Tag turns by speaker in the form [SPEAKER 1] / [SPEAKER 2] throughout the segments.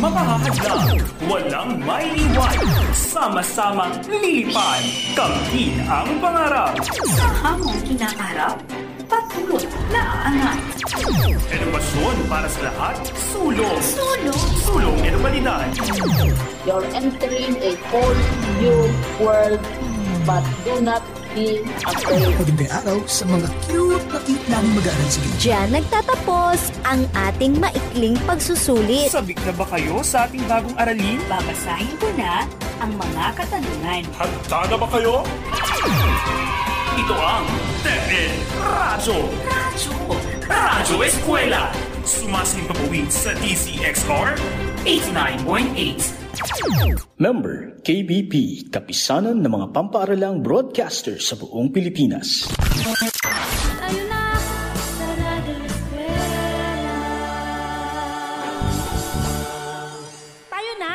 [SPEAKER 1] mga hahadlang, walang may iwan. Sama-samang lilipad, kamtin ang pangarap.
[SPEAKER 2] Sa hamong kinakaharap, patulot na aangat.
[SPEAKER 1] Edukasyon para sa lahat, sulong.
[SPEAKER 2] Sulong.
[SPEAKER 1] Sulong edukalidad.
[SPEAKER 3] You're entering a whole new world, but do not be afraid.
[SPEAKER 4] Magandang araw sa mga cute na cute namin mag-aaral sa inyo.
[SPEAKER 5] Diyan nagtatapos ang ating maikling pagsusulit.
[SPEAKER 1] Sabik na ba kayo sa ating bagong aralin?
[SPEAKER 2] Babasahin ko na ang mga katanungan.
[SPEAKER 1] Handa na ba kayo? Ito ang Tepid Radyo.
[SPEAKER 2] Radyo.
[SPEAKER 1] Radyo Eskwela. Sumasaling papawid sa DCXR 89.8.
[SPEAKER 6] Member KBP, kapisanan ng mga pampaaralang broadcaster sa buong Pilipinas.
[SPEAKER 5] Na. Tayo na!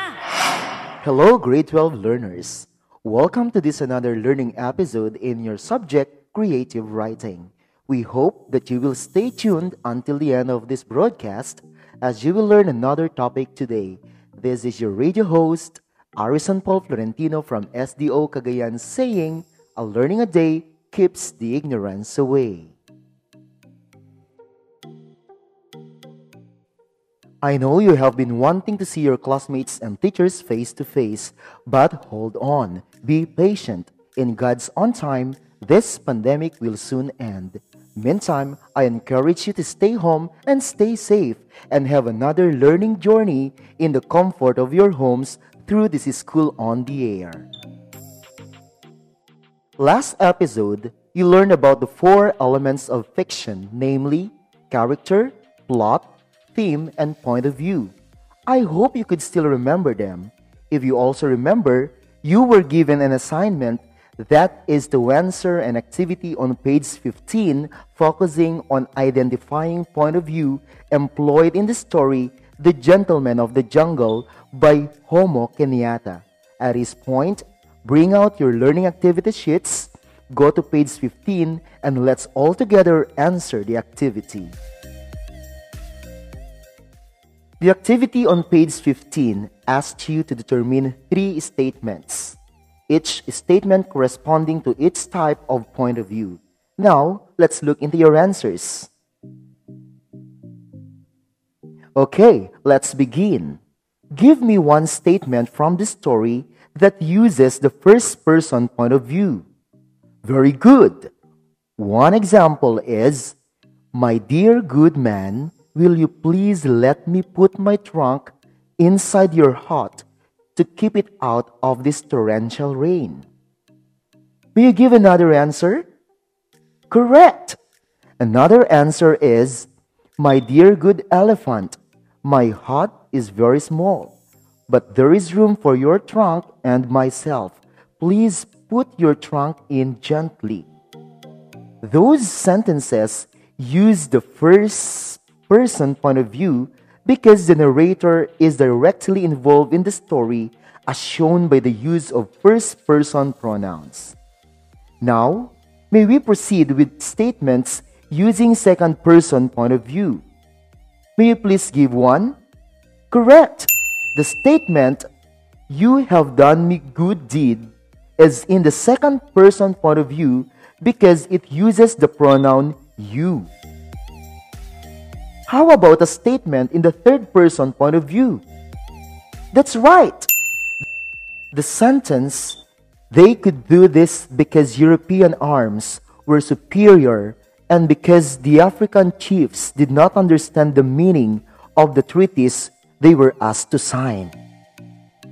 [SPEAKER 7] Hello, grade 12 learners. Welcome to this another learning episode in your subject, Creative Writing. We hope that you will stay tuned until the end of this broadcast as you will learn another topic today. This is your radio host, Arison Paul Florentino from SDO Cagayan saying, A learning a day keeps the ignorance away. I know you have been wanting to see your classmates and teachers face to face, but hold on. Be patient. In God's own time, this pandemic will soon end. Meantime, I encourage you to stay home and stay safe and have another learning journey in the comfort of your homes through this school on the air. Last episode, you learned about the four elements of fiction, namely character, plot, theme, and point of view. I hope you could still remember them. If you also remember, you were given an assignment that is the answer and activity on page 15 focusing on identifying point of view employed in the story The Gentleman of the Jungle by Jomo Kenyatta. At this point, bring out your learning activity sheets, go to page 15, and let's all together answer the activity. The activity on page 15 asks you to determine three statements, each statement corresponding to each type of point of view. Now, let's look into your answers. Okay, let's begin. Give me one statement from the story that uses the first person point of view. Very good. One example is My dear good man, will you please let me put my trunk inside your hut to keep it out of this torrential rain? May you give another answer? Correct. Another answer is My dear good elephant, my hut is very small, but there is room for your trunk and myself. Please put your trunk in gently. Those sentences use the first person point of view because the narrator is directly involved in the story as shown by the use of first person pronouns. Now, may we proceed with statements using second person point of view. May you please give one? Correct. The statement, you have done me good deed, is in the second person point of view because it uses the pronoun you. How about a statement in the third person point of view? That's right. The sentence, they could do this because European arms were superior and because the African chiefs did not understand the meaning of the treaties they were asked to sign.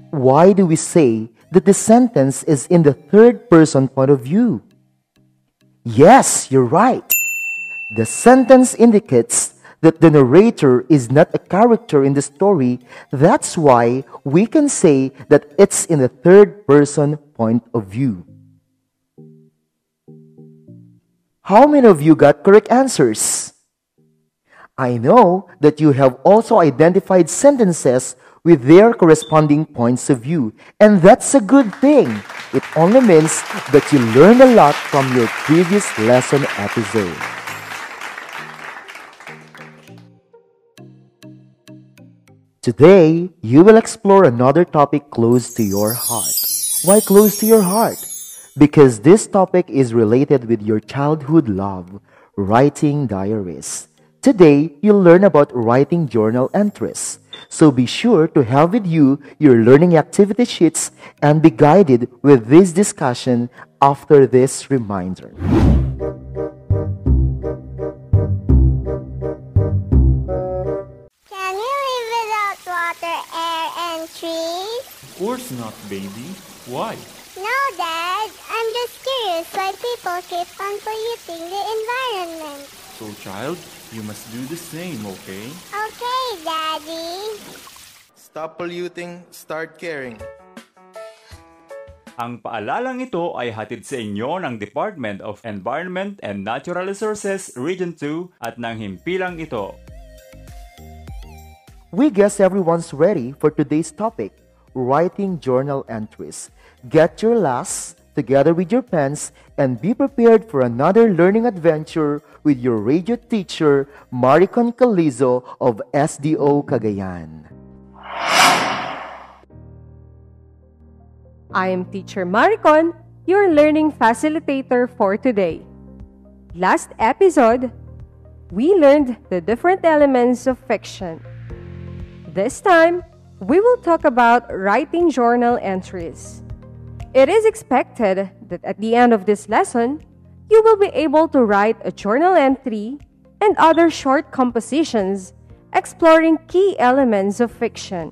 [SPEAKER 7] Why do we say that the sentence is in the third person point of view? Yes, you're right. The sentence indicates that the narrator is not a character in the story. That's why we can say that it's in the third person point of view. How many of you got correct answers? I know that you have also identified sentences with their corresponding points of view, and that's a good thing. It only means that you learned a lot from your previous lesson episode. Today, you will explore another topic close to your heart. Why close to your heart? Because this topic is related with your childhood love, writing diaries. Today, you'll learn about writing journal entries. So be sure to have with you your learning activity sheets and be guided with this discussion after this reminder.
[SPEAKER 1] Course not, baby. Why?
[SPEAKER 8] No, Dad. I'm just curious why people keep on polluting the environment.
[SPEAKER 1] So, child, you must do the same, okay?
[SPEAKER 8] Okay, Daddy.
[SPEAKER 9] Stop polluting, start caring.
[SPEAKER 10] Ang paalalang ito ay hatid sa inyo ng Department of Environment and Natural Resources Region 2 at ng himpilang ito.
[SPEAKER 7] We guess everyone's ready for today's topic writing journal entries. Get your lasts together with your pens and be prepared for another learning adventure with your radio teacher, Maricon Calizo of SDO Cagayan.
[SPEAKER 11] I am Teacher Maricon, your learning facilitator for today. Last episode, we learned the different elements of fiction. This time, we will talk about writing journal entries. It is expected that at the end of this lesson, you will be able to write a journal entry and other short compositions exploring key elements of fiction.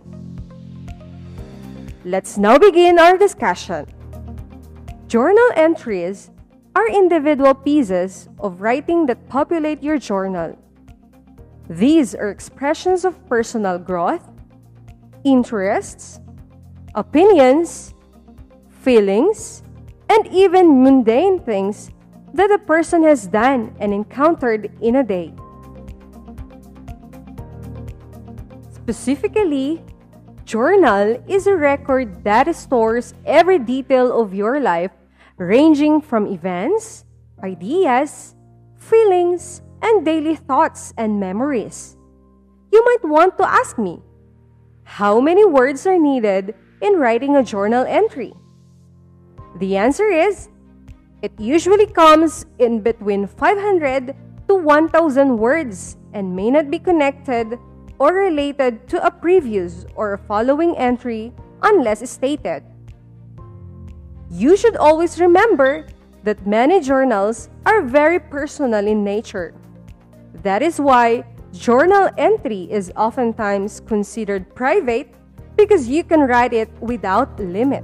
[SPEAKER 11] Let's now begin our discussion. Journal entries are individual pieces of writing that populate your journal. These are expressions of personal growth, interests, opinions, feelings, and even mundane things that a person has done and encountered in a day. Specifically, journal is a record that stores every detail of your life, ranging from events, ideas, feelings, and daily thoughts and memories. You might want to ask me, how many words are needed in writing a journal entry? The answer is, it usually comes in between 500 to 1,000 words and may not be connected or related to a previous or following entry unless stated. You should always remember that many journals are very personal in nature. That is why journal entry is oftentimes considered private because you can write it without limit.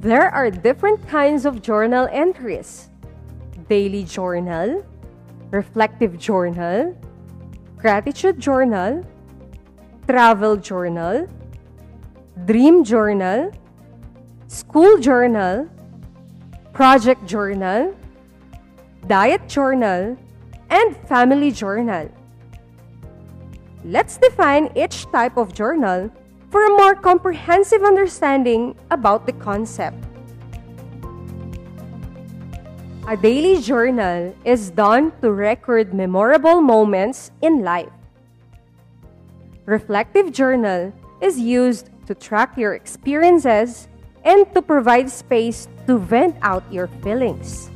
[SPEAKER 11] There are different kinds of journal entries daily journal, reflective journal, gratitude journal, travel journal, dream journal, school journal, project journal, diet journal, and family journal. Let's define each type of journal for a more comprehensive understanding about the concept. A daily journal is done to record memorable moments in life. Reflective journal is used to track your experiences and to provide space to vent out your feelings.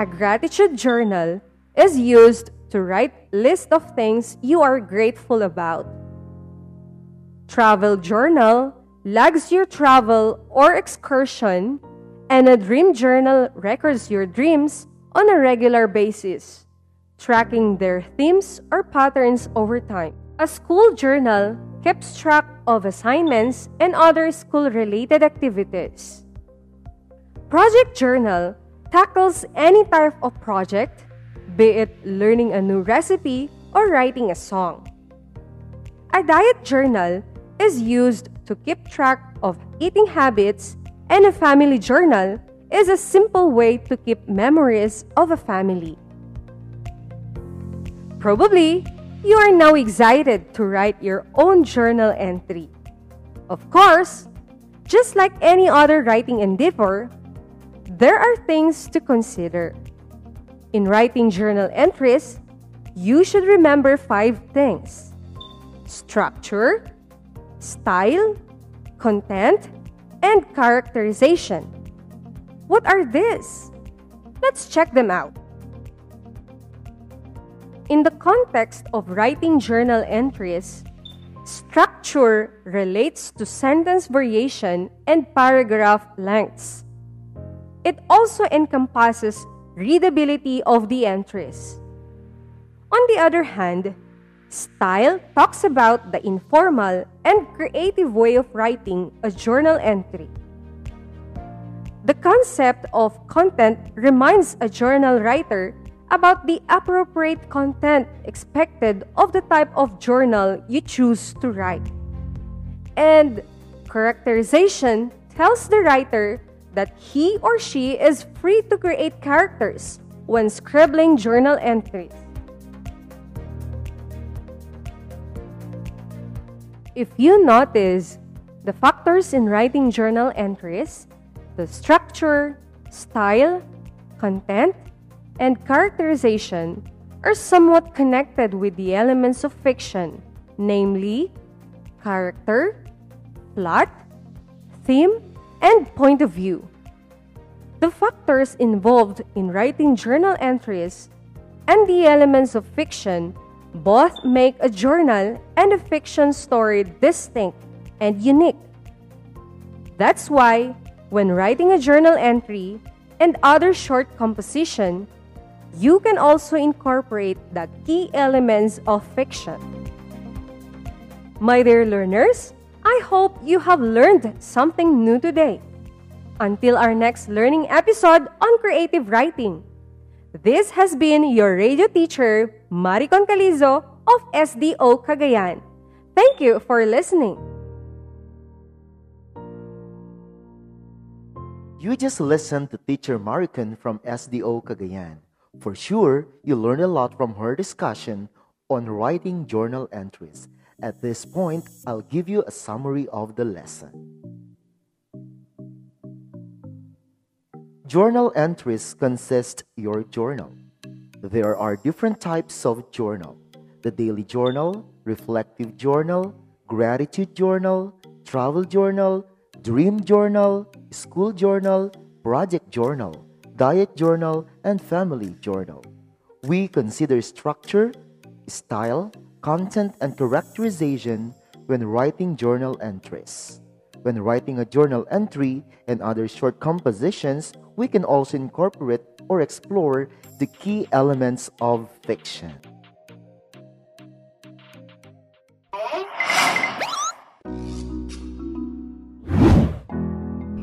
[SPEAKER 11] A gratitude journal is used to write list of things you are grateful about. Travel journal logs your travel or excursion and a dream journal records your dreams on a regular basis, tracking their themes or patterns over time. A school journal keeps track of assignments and other school related activities. Project journal tackles any type of project, be it learning a new recipe or writing a song. A diet journal is used to keep track of eating habits and a family journal is a simple way to keep memories of a family. Probably, you are now excited to write your own journal entry. Of course, just like any other writing endeavor, there are things to consider. In writing journal entries, you should remember five things structure, style, content, and characterization. What are these? Let's check them out. In the context of writing journal entries, structure relates to sentence variation and paragraph lengths. It also encompasses readability of the entries. On the other hand, style talks about the informal and creative way of writing a journal entry. The concept of content reminds a journal writer about the appropriate content expected of the type of journal you choose to write. And characterization tells the writer that he or she is free to create characters when scribbling journal entries. If you notice, the factors in writing journal entries, the structure, style, content, and characterization are somewhat connected with the elements of fiction, namely character, plot, theme, and point of view. The factors involved in writing journal entries and the elements of fiction both make a journal and a fiction story distinct and unique. That's why, when writing a journal entry and other short composition, you can also incorporate the key elements of fiction. My dear learners, I hope you have learned something new today. Until our next learning episode on creative writing. This has been your radio teacher, Maricon Calizo of SDO Cagayan. Thank you for listening.
[SPEAKER 7] You just listened to teacher Maricon from SDO Cagayan. For sure, you learned a lot from her discussion on writing journal entries. At this point, I'll give you a summary of the lesson. Journal entries consist your journal. There are different types of journal. The daily journal, reflective journal, gratitude journal, travel journal, dream journal, school journal, project journal diet journal, and family journal. We consider structure, style, content, and characterization when writing journal entries. When writing a journal entry and other short compositions, we can also incorporate or explore the key elements of fiction.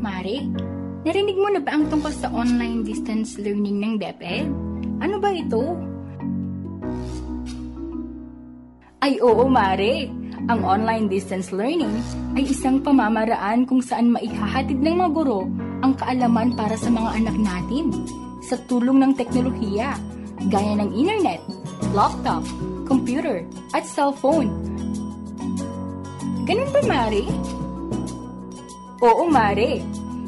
[SPEAKER 12] Mari, Narinig mo na ba ang tungkol sa online distance learning ng DepEd? Ano ba ito? Ay oo, Mare. Ang online distance learning ay isang pamamaraan kung saan maihahatid ng mga guro ang kaalaman para sa mga anak natin sa tulong ng teknolohiya gaya ng internet, laptop, computer, at cellphone. Ganun ba, Mare? Oo, Mare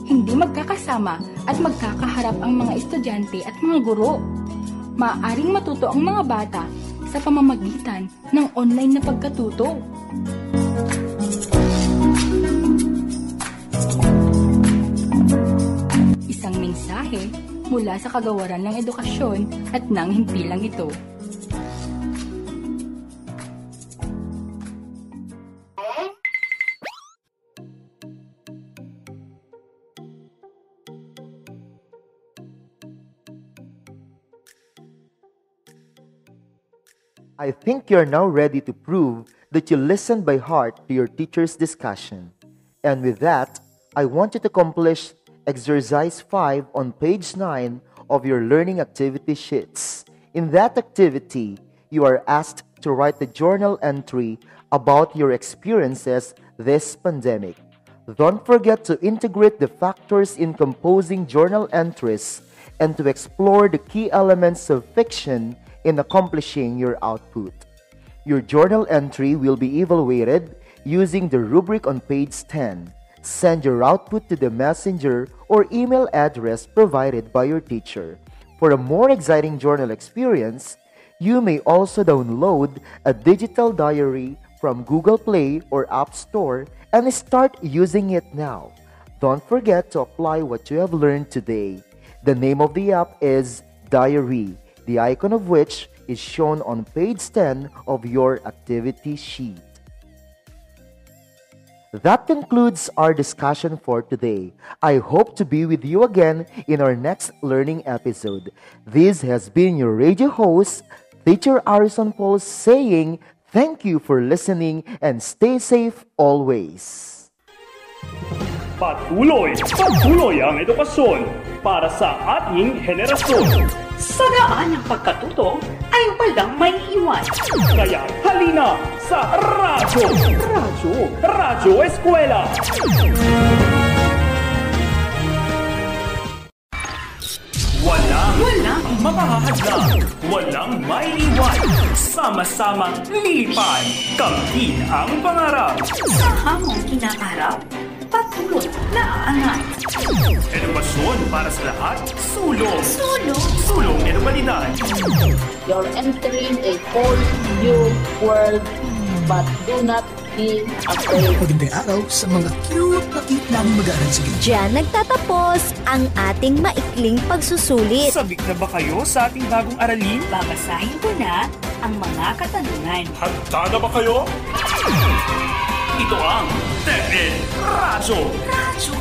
[SPEAKER 12] hindi magkakasama at magkakaharap ang mga estudyante at mga guro. Maaring matuto ang mga bata sa pamamagitan ng online na pagkatuto. Isang mensahe mula sa kagawaran ng edukasyon at ng himpilang ito.
[SPEAKER 7] I think you're now ready to prove that you listened by heart to your teacher's discussion. And with that, I want you to accomplish exercise 5 on page 9 of your learning activity sheets. In that activity, you are asked to write a journal entry about your experiences this pandemic. Don't forget to integrate the factors in composing journal entries and to explore the key elements of fiction in accomplishing your output. Your journal entry will be evaluated using the rubric on page 10. Send your output to the messenger or email address provided by your teacher. For a more exciting journal experience, You may also download a digital diary from Google Play or App Store and start using it now. Don't forget to apply what you have learned today. The name of the app is Diary, the icon of which is shown on page 10 of your activity sheet. That concludes our discussion for today. I hope to be with you again in our next learning episode. This has been your radio host, Teacher Arison Paul, saying thank you for listening and stay safe always.
[SPEAKER 1] Patuloy, patuloy ang edukasyon para sa ating henerasyon.
[SPEAKER 2] Sa daan ng pagkatuto ay walang may iwan.
[SPEAKER 1] Kaya halina sa Radyo, Radyo, Radyo Eskwela. Walang, walang makahahadlang, walang maiiwan. Sama-samang lipad, kamtin ang pangarap.
[SPEAKER 2] Sa hamong kinakarap, patuloy na aangat.
[SPEAKER 1] Edukasyon para sa lahat, sulong.
[SPEAKER 2] Sulong.
[SPEAKER 1] Sulong edukalidad.
[SPEAKER 3] You're entering a whole new world, but do not be afraid.
[SPEAKER 4] Magandang araw sa mga cute na cute naming mag-aaral sa gilid.
[SPEAKER 5] Diyan nagtatapos ang ating maikling pagsusulit.
[SPEAKER 1] Sabik na ba kayo sa ating bagong aralin?
[SPEAKER 2] Babasahin ko na ang mga katanungan.
[SPEAKER 1] Handa na ba kayo? Ito ang TEPED Radyo.
[SPEAKER 2] Radyo.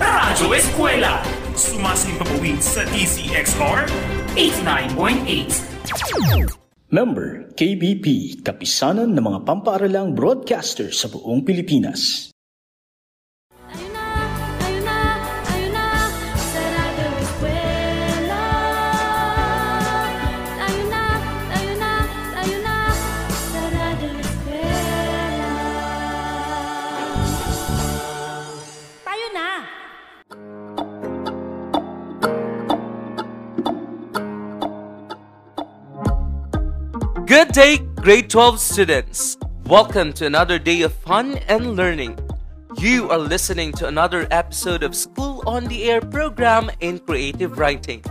[SPEAKER 1] Radyo Eskwela. Sumasimbabuwin sa DCXR 89.8.
[SPEAKER 6] Member KBP, Kapisanan ng mga pampaaralang broadcaster sa buong Pilipinas.
[SPEAKER 13] Good day, grade 12 students. Welcome to another day of fun and learning. You are listening to another episode of School on the Air program in creative writing.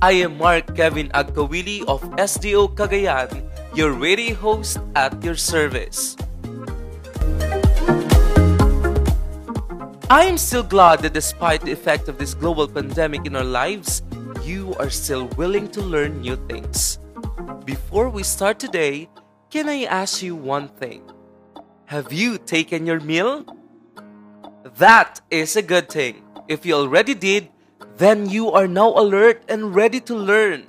[SPEAKER 13] I am Mark Kevin Agkawili of SDO Cagayan, your radio host at your service. I am still glad that despite the effect of this global pandemic in our lives, you are still willing to learn new things. Before we start today, can I ask you one thing? Have you taken your meal? That is a good thing. If you already did, then you are now alert and ready to learn.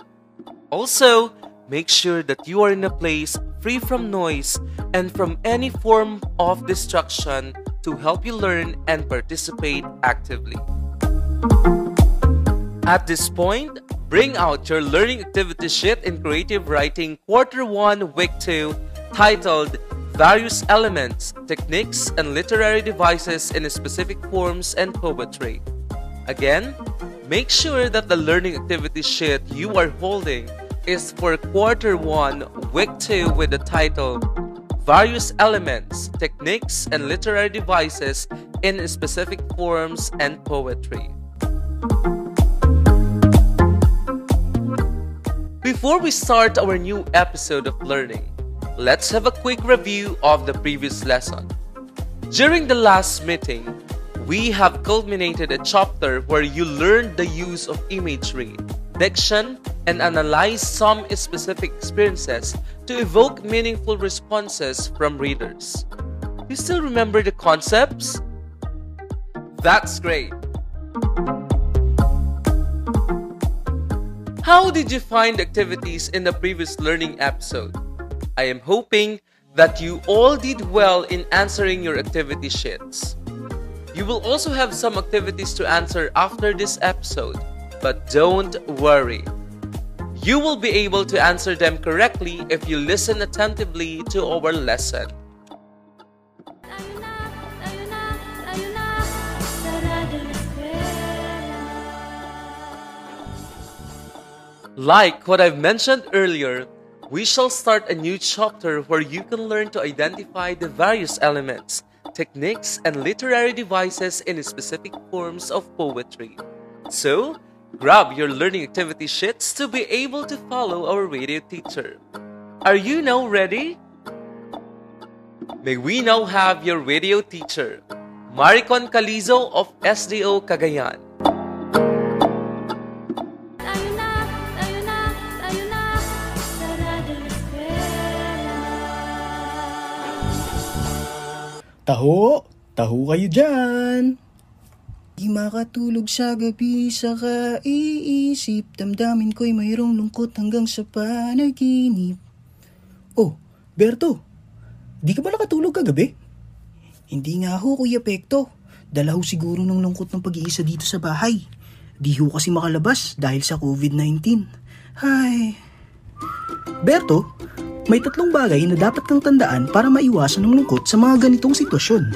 [SPEAKER 13] Also, make sure that you are in a place free from noise and from any form of distraction to help you learn and participate actively. At this point, bring out your learning activity sheet in creative writing quarter 1 week 2 titled Various Elements, Techniques and Literary Devices in Specific Forms and Poetry. Again, make sure that the learning activity sheet you are holding is for quarter 1 week 2 with the title Various Elements, Techniques and Literary Devices in Specific Forms and Poetry. Before we start our new episode of learning, let's have a quick review of the previous lesson. During the last meeting, we have culminated a chapter where you learned the use of imagery, diction, and analyze some specific experiences to evoke meaningful responses from readers. You still remember the concepts? That's great. How did you find activities in the previous learning episode? I am hoping that you all did well in answering your activity sheets. You will also have some activities to answer after this episode, but don't worry. You will be able to answer them correctly if you listen attentively to our lesson. Like what I've mentioned earlier, we shall start a new chapter where you can learn to identify the various elements, techniques, and literary devices in specific forms of poetry. So, grab your learning activity sheets to be able to follow our radio teacher. Are you now ready? May we now have your radio teacher, Maricon Calizo of SDO Cagayan.
[SPEAKER 4] Taho! Taho kayo dyan! Di makatulog sa gabi sa kaiisip Damdamin ko'y mayroong lungkot hanggang sa panaginip Oh, Berto, di ka ba nakatulog kagabi? Hindi nga ho, Kuya Pekto. Dala ho siguro ng lungkot ng pag-iisa dito sa bahay. Di ho kasi makalabas dahil sa COVID-19. Hay... Berto, may tatlong bagay na dapat kang tandaan para maiwasan ng lungkot sa mga ganitong sitwasyon.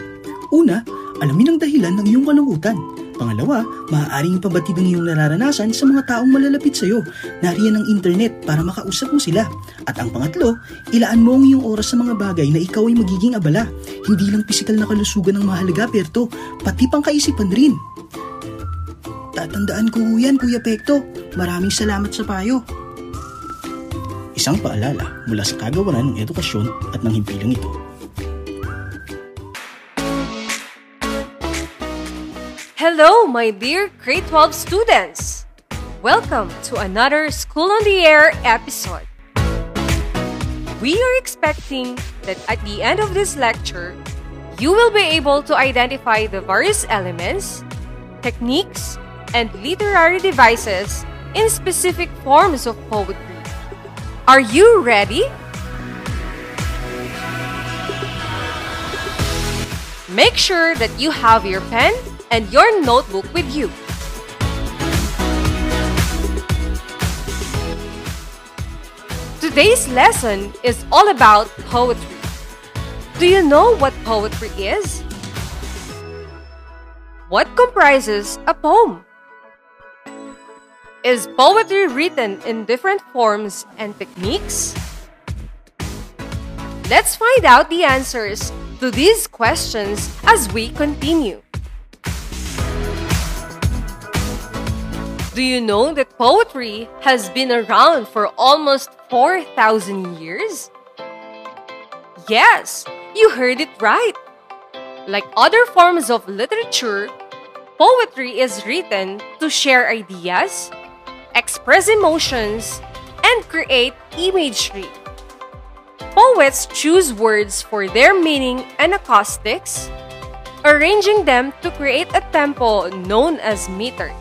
[SPEAKER 4] Una, alamin ang dahilan ng iyong kalungkutan. Pangalawa, maaaring pabatid ang iyong nararanasan sa mga taong malalapit sa iyo. Nariyan ang internet para makausap mo sila. At ang pangatlo, ilaan mo ang iyong oras sa mga bagay na ikaw ay magiging abala. Hindi lang pisikal na kalusugan ang mahalaga, Perto, pati pang kaisipan rin. Tatandaan ko yan, Kuya Pekto. Maraming salamat sa payo. Isang paalala mula sa kagawaran ng edukasyon at ng himpilang ito.
[SPEAKER 11] Hello, my dear grade 12 students! Welcome to another School on the Air episode. We are expecting that at the end of this lecture, you will be able to identify the various elements, techniques, and literary devices in specific forms of poetry. Are you ready? Make sure that you have your pen and your notebook with you. Today's lesson is all about poetry. Do you know what poetry is? What comprises a poem? Is poetry written in different forms and techniques? Let's find out the answers to these questions as we continue. Do you know that poetry has been around for almost 4,000 years? Yes, you heard it right. Like other forms of literature, poetry is written to share ideas, express emotions, and create imagery. Poets choose words for their meaning and acoustics, arranging them to create a tempo known as meter.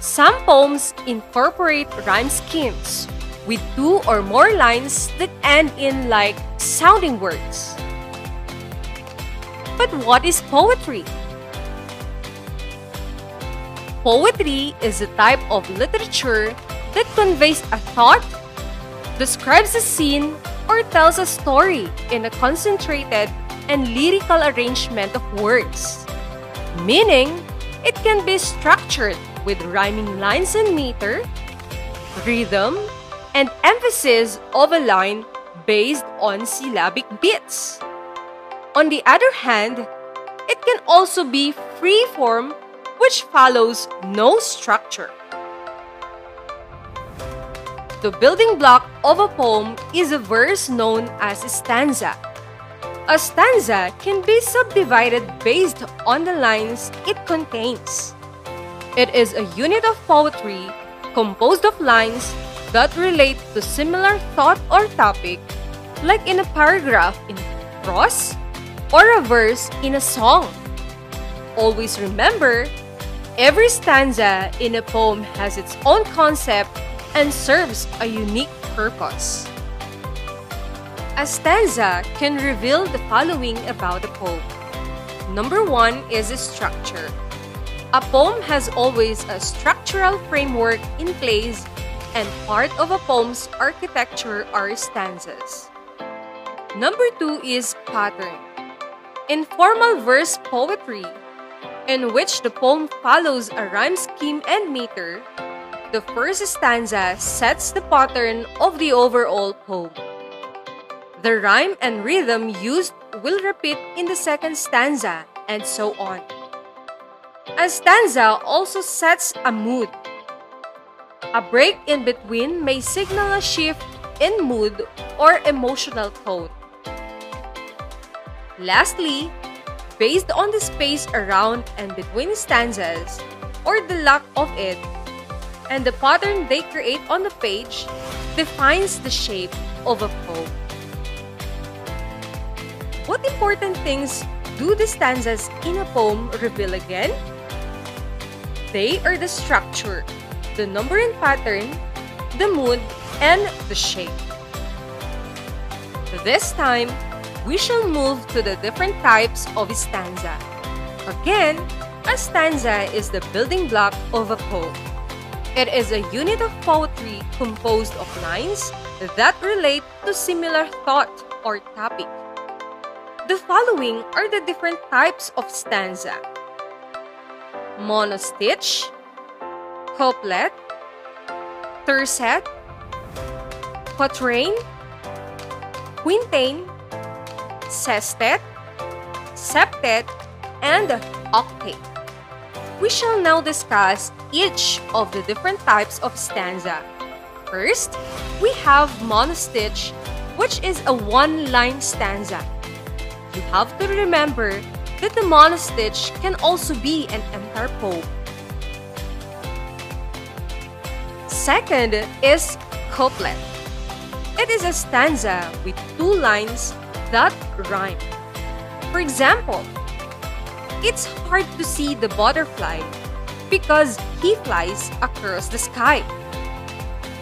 [SPEAKER 11] Some poems incorporate rhyme schemes with two or more lines that end in like sounding words. But what is poetry? Poetry is a type of literature that conveys a thought, describes a scene, or tells a story in a concentrated and lyrical arrangement of words. Meaning, it can be structured with rhyming lines and meter, rhythm, and emphasis of a line based on syllabic beats. On the other hand, it can also be free form which follows no structure. The building block of a poem is a verse known as a stanza. A stanza can be subdivided based on the lines it contains. It is a unit of poetry composed of lines that relate to similar thought or topic, like in a paragraph in prose or a verse in a song. Always remember, every stanza in a poem has its own concept and serves a unique purpose. A stanza can reveal the following about a poem. Number one is structure. A poem has always a structural framework in place, and part of a poem's architecture are stanzas. Number two is pattern. In formal verse poetry, in which the poem follows a rhyme scheme and meter, the first stanza sets the pattern of the overall poem. The rhyme and rhythm used will repeat in the second stanza, and so on. A stanza also sets a mood. A break in between may signal a shift in mood or emotional tone. Lastly, based on the space around and between stanzas, or the lack of it, and the pattern they create on the page defines the shape of a poem. What important things do the stanzas in a poem reveal again? They are the structure, the numbering pattern, the mood, and the shape. This time, we shall move to the different types of stanza. Again, a stanza is the building block of a poem. It is a unit of poetry composed of lines that relate to similar thought or topic. The following are the different types of stanza. Monostitch, couplet, tercet, quatrain, quintain, sestet, septet, and octave. We shall now discuss each of the different types of stanza. First, we have monostitch, which is a one-line stanza. You have to remember that the monostitch can also be an entire poem. Second is couplet. It is a stanza with two lines that rhyme. For example, it's hard to see the butterfly because he flies across the sky.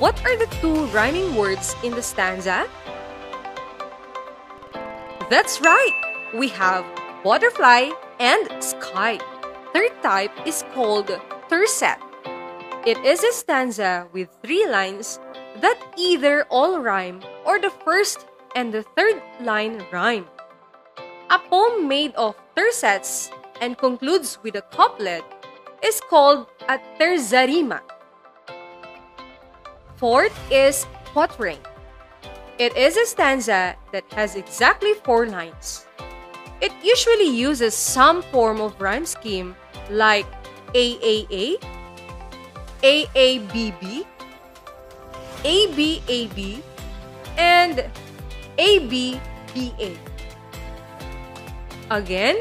[SPEAKER 11] What are the two rhyming words in the stanza? That's right! We have butterfly and sky. Third type is called tercet. It is a stanza with three lines that either all rhyme or the first and the third line rhyme. A poem made of tercets and concludes with a couplet is called a terza rima. Fourth is quatrain. It is a stanza that has exactly four lines. It usually uses some form of rhyme scheme like AAA, AABB, ABAB, and ABBA. Again,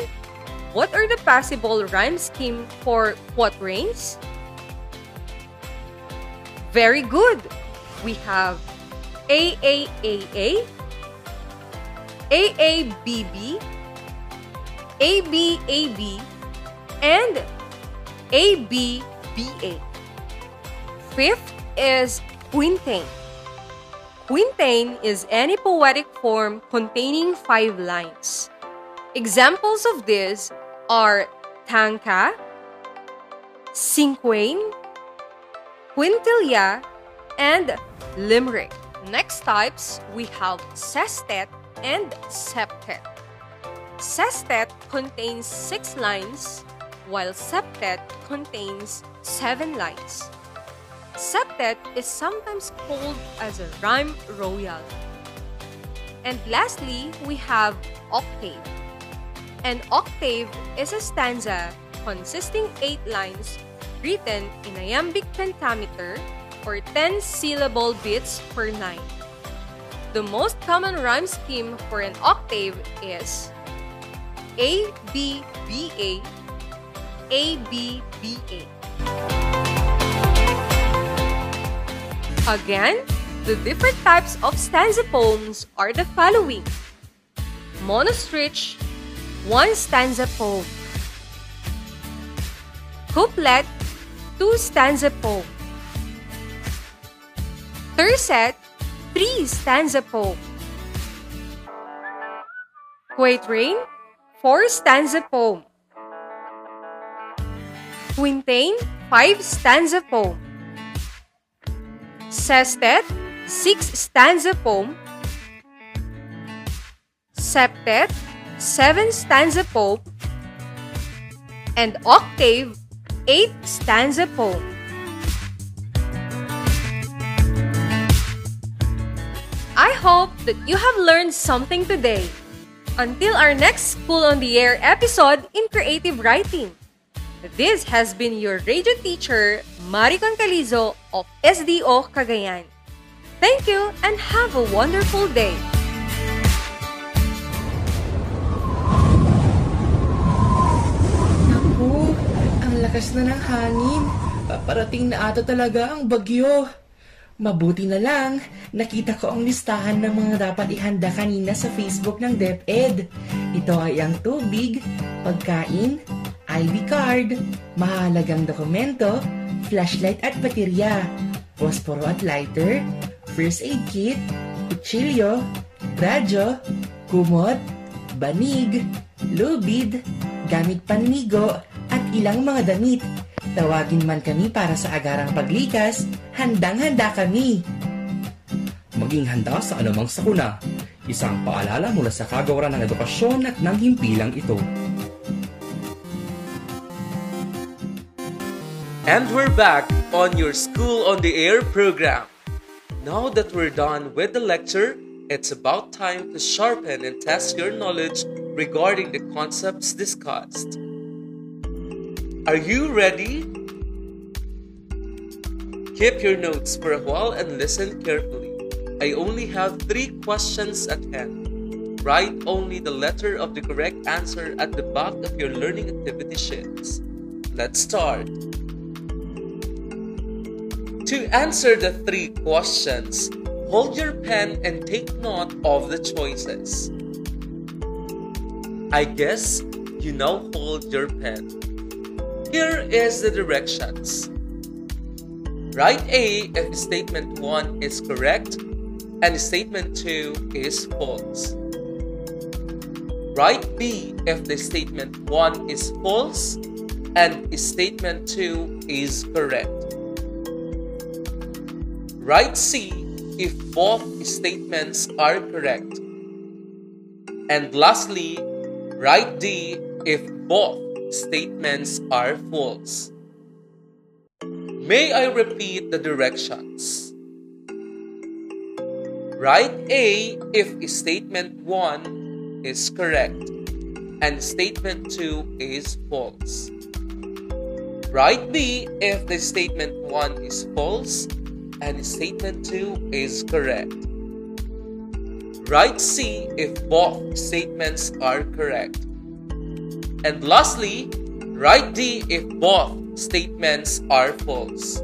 [SPEAKER 11] what are the possible rhyme scheme for quatrains? Very good. We have AAAA, AABB, ABAB, and ABBA. Fifth is quintain. Quintain is any poetic form containing five lines. Examples of this are tanka, cinquain, quintilia, and limerick. Next types, we have sestet and septet. Sestet contains six lines, while septet contains seven lines. Septet is sometimes called as a rhyme royal. And lastly, we have octave. An octave is a stanza consisting eight lines written in iambic pentameter or 10 syllable beats per line. The most common rhyme scheme for an octave is A B B A A B B A. Again, the different types of stanza poems are the following. Monostitch, one stanza poem. Couplet, two stanza poem. Tercet, three stanza poem. Quatrain, four stanza poem. Quintain, five stanza poem. Sestet, six stanza poem. Septet, seven stanza poem. And octave, eight stanza poem. I hope that you have learned something today. Until our next School on the Air episode in creative writing. This has been your radio teacher, Maricon Calizo of SDO Cagayan. Thank you and have a wonderful day!
[SPEAKER 14] Naku, ang lakas na ng hangin. Paparating na ata talaga ang bagyo. Mabuti na lang, nakita ko ang listahan ng mga dapat ihanda kanina sa Facebook ng DepEd. Ito ay ang tubig, pagkain, ID card, mahalagang dokumento, flashlight at baterya, posporo at lighter, first aid kit, kutsilyo, radyo, kumot, banig, lubid, gamit pannigo, at ilang mga damit. Tawagin man kami para sa agarang paglikas, handang-handa kami.
[SPEAKER 15] Maging handa sa anumang sakuna. Isang paalala mula sa kagawaran ng edukasyon at ng himpilang ito.
[SPEAKER 13] And we're back on your School on the Air program. Now that we're done with the lecture, it's about time to sharpen and test your knowledge regarding the concepts discussed. Are you ready? Keep your notes for a while and listen carefully. I only have three questions at hand. Write only the letter of the correct answer at the back of your learning activity sheets. Let's start. To answer the three questions, hold your pen and take note of the choices. I guess you now hold your pen. Here is the directions. Write A if statement 1 is correct and statement 2 is false. Write B if the statement 1 is false and statement 2 is correct. Write C if both statements are correct. And lastly, write D if both statements are false. May I repeat the directions? Write A if statement 1 is correct and statement 2 is false. Write B if the statement 1 is false and statement 2 is correct. Write C if both statements are correct. And lastly, write D if both statements are false.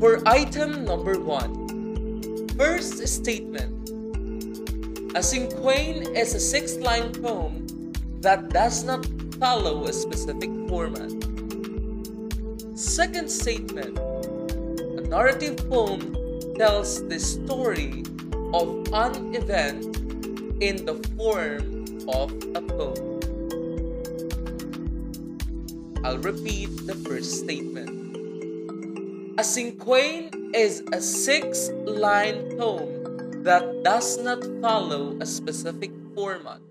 [SPEAKER 13] For item number one, first statement. A cinquain is a six line poem that does not follow a specific format. Second statement. A narrative poem tells the story of an event in the form of a poem. I'll repeat the first statement. A cinquain is a six line poem that does not follow a specific format.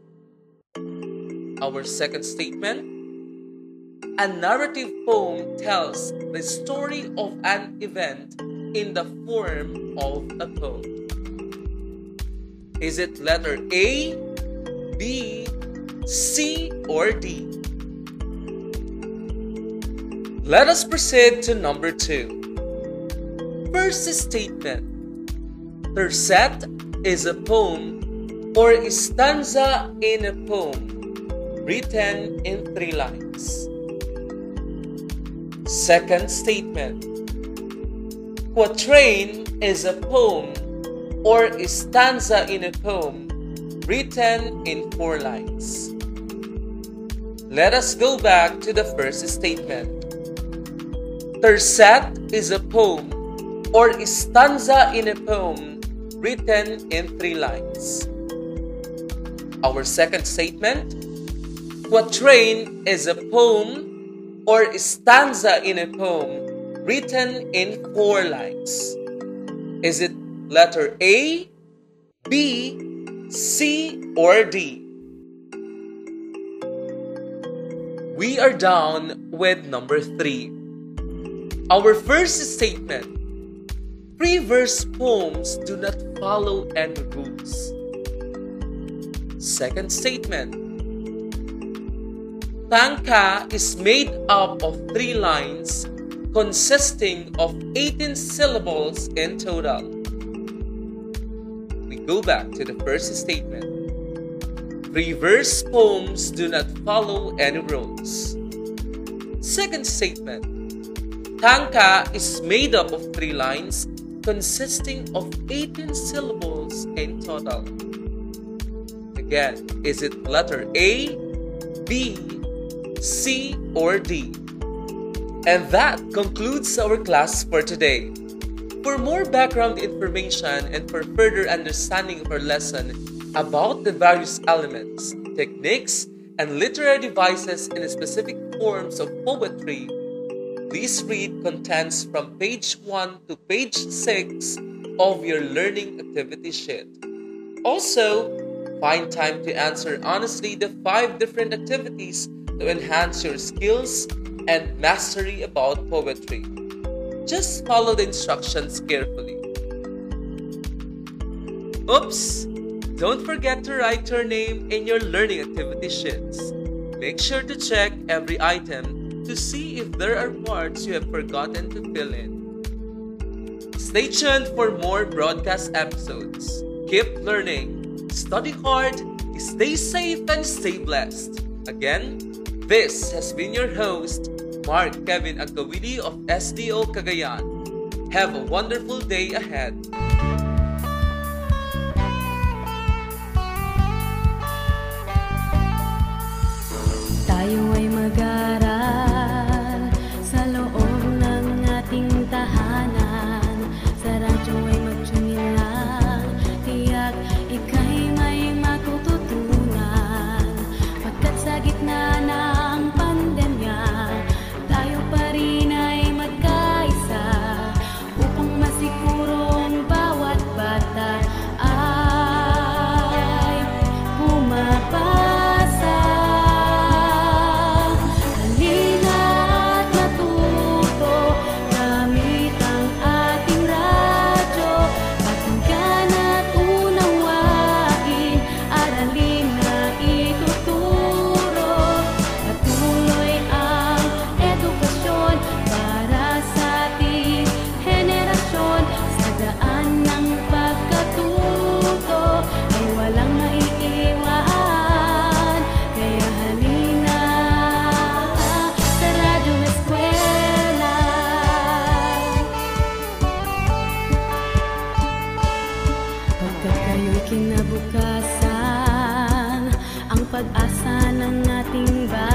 [SPEAKER 13] Our second statement a narrative poem tells the story of an event in the form of a poem. Is it letter A, B, C, or D? Let us proceed to number two. First statement Tercet is a poem or a stanza in a poem written in three lines. Second statement Quatrain is a poem or a stanza in a poem written in four lines. Let us go back to the first statement. Tercet is a poem or a stanza in a poem written in three lines. Our second statement Quatrain is a poem or stanza in a poem written in four lines. Is it letter A, B, C, or D? We are down with number three. Our first statement Free verse poems do not follow any rules. Second statement Tanka is made up of three lines consisting of 18 syllables in total. We go back to the first statement. Free verse poems do not follow any rules. Second statement. Tanka is made up of three lines consisting of 18 syllables in total. Again, is it letter A, B, C, or D? And that concludes our class for today. For more background information and for further understanding of our lesson about the various elements, techniques, and literary devices in specific forms of poetry, please read contents from page 1 to page 6 of your learning activity sheet. Also, find time to answer honestly the five different activities to enhance your skills and mastery about poetry. Just follow the instructions carefully. Oops! Don't forget to write your name in your learning activity sheets. Make sure to check every item to see if there are parts you have forgotten to fill in. Stay tuned for more broadcast episodes. Keep learning, study hard, stay safe, and stay blessed. Again, this has been your host, Mark Kevin Agawili of SDO Cagayan. Have a wonderful day ahead.
[SPEAKER 16] Tayo ay mag-aral kinabukasan. Ang pag-asa ng ating bayan